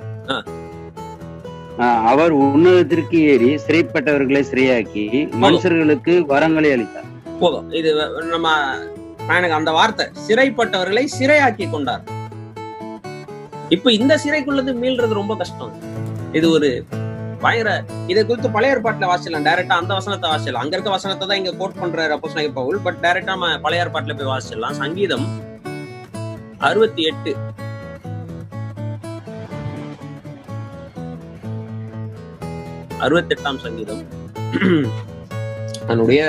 அவர் உன்னதத்திற்கு ஏறி சிறைப்பட்டவர்களை சிறையாக்கி மனுஷர்களுக்கு வரங்களை அளித்தார். போதும். இது நம்ம எனக்கு அந்த வார்த்தை சிறைப்பட்டவர்களை சிறையாக்கி கொண்டார். இப்ப இந்த சிறைக்குள்ளது மீள்றது ரொம்ப கஷ்டம். இது ஒரு பயங்கர இதை குறித்து பழைய ஏற்பாட்டுல வாசிக்கலாம். டைரக்டா அந்த வசனத்தை வாசிக்கலாம். அங்க இருக்க வசனத்தை தான் இங்க கோட் பண்றாரு அப்போ பவுல். பட் டைரக்டா நம்ம பழைய ஏற்பாட்டுல போய் வாசிச்சிடலாம். சங்கீதம் அறுபத்தி எட்டு. அறுபத்தெட்டாம் சங்கீதம். அதனுடைய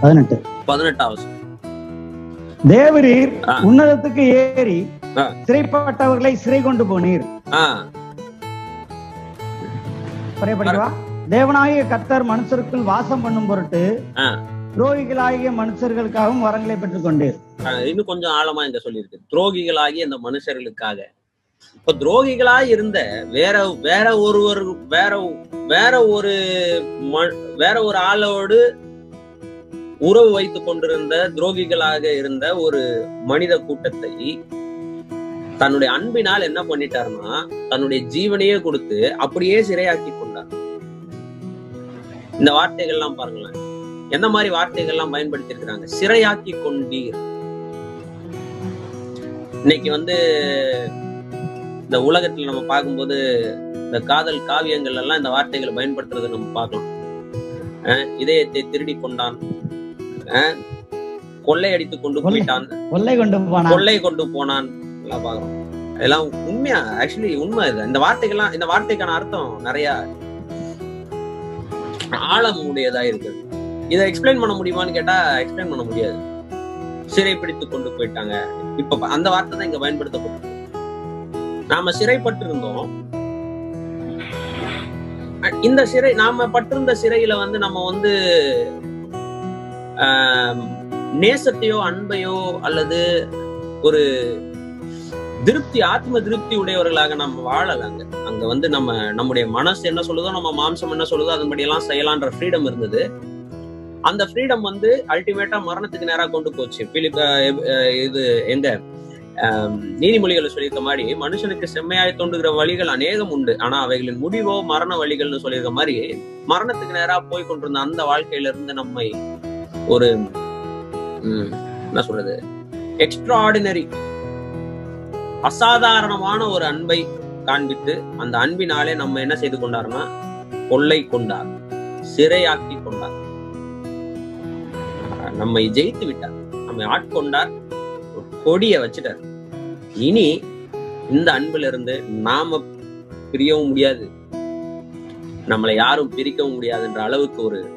பதினெட்டு. பதினெட்டாவது தேவரீர். உன்னதத்துக்கு ஏறி. சிறைப்பட்டவர்களை சிறை கொண்டு போனீர். படிவா தேவனாகிய கர்த்தர் மனுஷருக்குள் வாசம் பண்ணும் பொருட்டு. துரோகிகளாகிய மனுஷர்களுக்காகவும் வரங்களை பெற்றுக் கொண்டீர் இன்னும் கொஞ்சம் ஆழமா இங்க சொல்லியிருக்கு. துரோகிகளாகி அந்த மனுஷர்களுக்காக. இப்ப துரோகிகளா இருந்த வேற வேற ஒருவர் வேற வேற ஒரு வேற ஒரு ஆளோடு உறவு வைத்துக் கொண்டிருந்த துரோகிகளாக இருந்த ஒரு மனித கூட்டத்தை தன்னுடைய அன்பினால் என்ன பண்ணிட்டாருன்னா தன்னுடைய ஜீவனையே கொடுத்து அப்படியே சிறையாக்கி கொண்டார். இந்த வார்த்தைகள்லாம் பாருங்களேன். எந்த மாதிரி வார்த்தைகள்லாம் பயன்படுத்தி இருக்கிறாங்க சிறையாக்கி கொண்டீர். இன்னைக்கு வந்து இந்த உலகத்துல நம்ம பார்க்கும்போது இந்த காதல் காவியங்கள் எல்லாம் இந்த வார்த்தைகளை பயன்படுத்துறதை நம்ம பார்க்கலாம். இதயத்தை திருடி கொண்டான். அஹ் கொள்ளையடித்து கொண்டு கொள்ளை. போயிட்டான். கொள்ளை கொண்டு கொள்ளை கொண்டு போனான். எல்லாம் பாக்குறோம் அதெல்லாம் உண்மையா? ஆக்சுவலி உண்மை இது. இந்த வார்த்தைகள்லாம் இந்த வார்த்தைக்கான அர்த்தம் நிறைய ஆழம் உடையதா இருக்கு. இதை எக்ஸ்பிளைன் பண்ண முடியுமான்னு கேட்டா எக்ஸ்பிளைன் பண்ண முடியாது. சிறை பிடித்து கொண்டு போயிட்டாங்க. இப்ப அந்த வார்த்தை தான் இங்க பயன்படுத்தப்பட்டது நாம சிறைப்பட்டு இருந்தோம் இந்த சிறை நாம பட்டிருந்த சிறையில வந்து நம்ம வந்து ஆஹ், நேசத்தையோ அன்பையோ அல்லது ஒரு திருப்தி ஆத்ம திருப்தி உடையவர்களாக நம்ம வாழலாங்க. அங்க வந்து நம்ம நம்முடைய மனசு என்ன சொல்லுதோ நம்ம மாம்சம் என்ன சொல்லுதோ அதன்படி எல்லாம் செய்யலான்ற ஃப்ரீடம் இருந்தது. அந்த ஃப்ரீடம் வந்து அல்டிமேட்டா மரணத்துக்கு நேரா கொண்டு போச்சு. பிலிப் இது எந்த நீதிமொழிகளை சொல்லியிருக்க மாதிரி மனுஷனுக்கு செம்மையாய் தோன்றுகிற வழிகள் அநேகம் உண்டு. ஆனா அவைகளின் முடிவோ மரண வழிகள்னு சொல்லியிருக்க மாதிரி மரணத்துக்கு நேரா போய் கொண்டிருந்த அந்த வாழ்க்கையில இருந்து நம்மை ஒரு என்ன சொல்றது? எக்ஸ்ட்ராடினரி அசாதாரணமான ஒரு அன்பை காண்பித்து அந்த அன்பினாலே நம்ம என்ன செய்து கொண்டார்னா கொள்ளை கொண்டார் சிறையாக்கி கொண்டார். நம்மை ஜெயித்து விட்டார். நம்மை ஆட்கொண்டார். ஒரு கொடிய வச்சுட்டார். இனி இந்த அன்புல இருந்து நாம பிரியவும் முடியாது. நம்மளை யாரும் பிரிக்கவும் முடியாதுன்ற அளவுக்கு ஒரு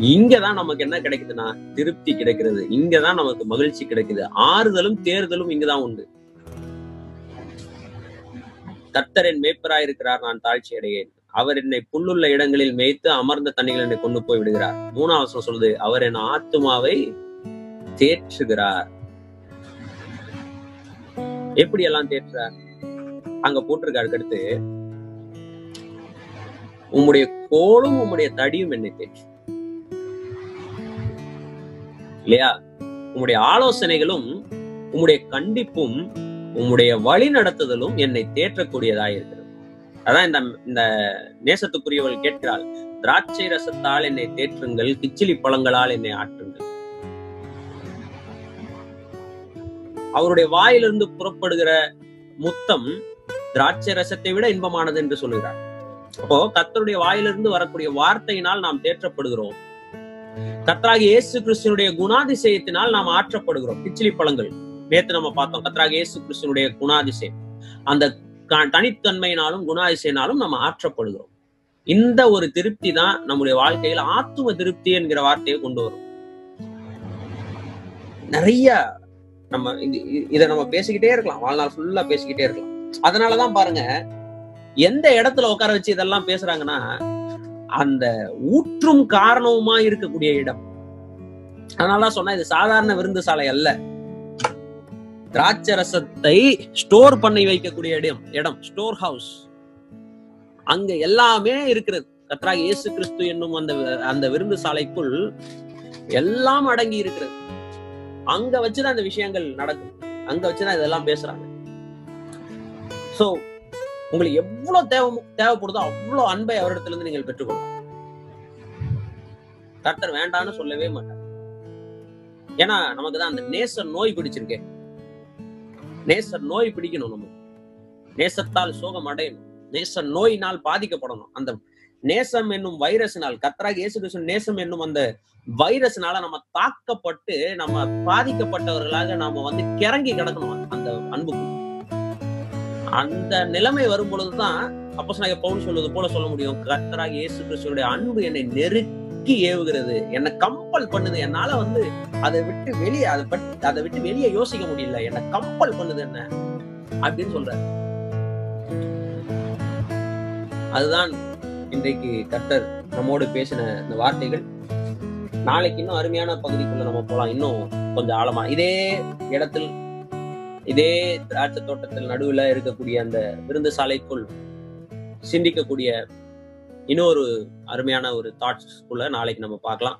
இங்கதான் நமக்கு என்ன கிடைக்குதுன்னா திருப்தி கிடைக்கிறது. இங்கதான் நமக்கு மகிழ்ச்சி கிடைக்குது. ஆறுதலும் தேர்தலும் இங்கதான் உண்டு. கர்த்தர் என் இருக்கிறார் நான் தாழ்ச்சி அடையேன் அவர் என்னை புல்லுள்ள இடங்களில் மேய்த்து அமர்ந்த தண்ணிகள் என்னை கொண்டு போய் விடுகிறார். மூணாவது சொல்லுது அவர் என் ஆத்துமாவை தேற்றுகிறார். எப்படி எல்லாம் தேற்றுறார்? அங்க போட்டிருக்காரு அடுத்து. உம்முடைய கோலும் உம்முடைய தடியும் என்னை தேற்று இல்லையா? உம்முடைய ஆலோசனைகளும் உம்முடைய கண்டிப்பும் உம்முடைய வழி நடத்துதலும் என்னை தேற்றக்கூடியதாயிருக்கிறது அதான் இந்த இந்த நேசத்துக்குரியவள் கேட்கிறாள் திராட்சை ரசத்தால் என்னை தேற்றுங்கள் கிச்சிலி பழங்களால் என்னை ஆற்றுங்கள். அவருடைய வாயிலிருந்து புறப்படுகிற முத்தம் திராட்சை ரசத்தை விட இன்பமானது என்று சொல்லுகிறார். அப்போ கத்தருடைய வாயிலிருந்து வரக்கூடிய வார்த்தையினால் நாம் தேற்றப்படுகிறோம். கர்த்தராகிய இயேசு கிறிஸ்தனுடைய குணாதிசயத்தினால் நாம் ஆற்றப்படுகிறோம். கிச்சிலி பழங்கள். நேத்து நம்ம பார்த்தோம் கத்ராக இயேசு கிறிஸ்துவனுடைய குணாதிசயம். அந்த க- தனித்தன்மையினாலும் குணாதிசயனாலும் நம்ம ஆற்றப்படுகிறோம். இந்த ஒரு திருப்தி தான் நம்முடைய வாழ்க்கையில் ஆத்தும திருப்தி என்கிற வார்த்தையை கொண்டு வரும். நிறைய நம்ம இதை நம்ம பேசிக்கிட்டே இருக்கலாம். வாழ்நாள் ஃபுல்லா பேசிக்கிட்டே இருக்கலாம். அதனாலதான் பாருங்க எந்த இடத்துல உட்கார வச்சு இதெல்லாம் பேசுறாங்கன்னா அந்த ஊற்றும் காரணவுமா இருக்கக்கூடிய இடம். அதனாலதான் சொன்னா இது சாதாரண விருந்து சாலை அல்ல. திராட்சை ரசத்தை ஸ்டோர் பண்ணி வைக்கக்கூடிய இடம் இடம் ஸ்டோர் ஹவுஸ். அங்க எல்லாமே இருக்கிறது. கத்ரா இயேசு கிறிஸ்து என்னும் அந்த அந்த விருந்து சாலைக்குள் எல்லாம் அடங்கி இருக்கிறது. அங்க வச்சுதான் அந்த விஷயங்கள் நடக்கும். அங்க வச்சுதான் இதெல்லாம் பேசுறாங்க. சோ உங்களுக்கு எவ்வளவு தேவை தேவைப்படுதோ அவ்வளவு அன்பை அவரிடத்திலிருந்து நீங்கள் பெற்றுக்கொள்ளலாம். கர்த்தர் வேண்டான்னு சொல்லவே மாட்டார். ஏன்னா நமக்கு தான் அந்த நேச நோய் பிடிச்சிருக்கேன் நேசர் நோய் பிடிக்கணும் நமக்கு. நேசத்தால் சோகம் அடையணும். நேசர் நோயினால் பாதிக்கப்படணும். அந்த நேசம் என்னும் வைரஸினால் கத்தராக இயேசு கிருஷ்ணன் நேசம் என்னும் அந்த வைரஸ்னால நம்ம தாக்கப்பட்டு நம்ம பாதிக்கப்பட்டவர்களாக நாம வந்து கிறங்கி கிடக்கணும் அந்த அன்புக்கு. அந்த நிலைமை வரும் பொழுதுதான் அப்போ பவுல் சொல்வது போல சொல்ல முடியும். கத்தராக இயேசு கிறிஸ்துடைய அன்பு என்னை நெருக்கி ஏவுகிறது. என்னை கம்பல் பண்ணுது. என்னால வந்து அதை விட்டு வெளியே அதை அதை விட்டு வெளியே யோசிக்க முடியல. என்னை கம்பல் பண்ணுது என்ன? அப்படின்னு சொல்ற அதுதான் இன்றைக்கு கர்த்தர் நம்மோடு பேசின இந்த வார்த்தைகள். நாளைக்கு இன்னும் அருமையான பகுதிக்குள்ள நம்ம போலாம். இன்னும் கொஞ்சம் ஆழமா. இதே இடத்தில் இதே திராட்சை தோட்டத்தில் நடுவுல இருக்கக்கூடிய அந்த விருந்து சாலைக்குள் சிந்திக்கக்கூடிய இன்னொரு அருமையான ஒரு தாட்ஸ்குள்ள நாளைக்கு நம்ம பார்க்கலாம்.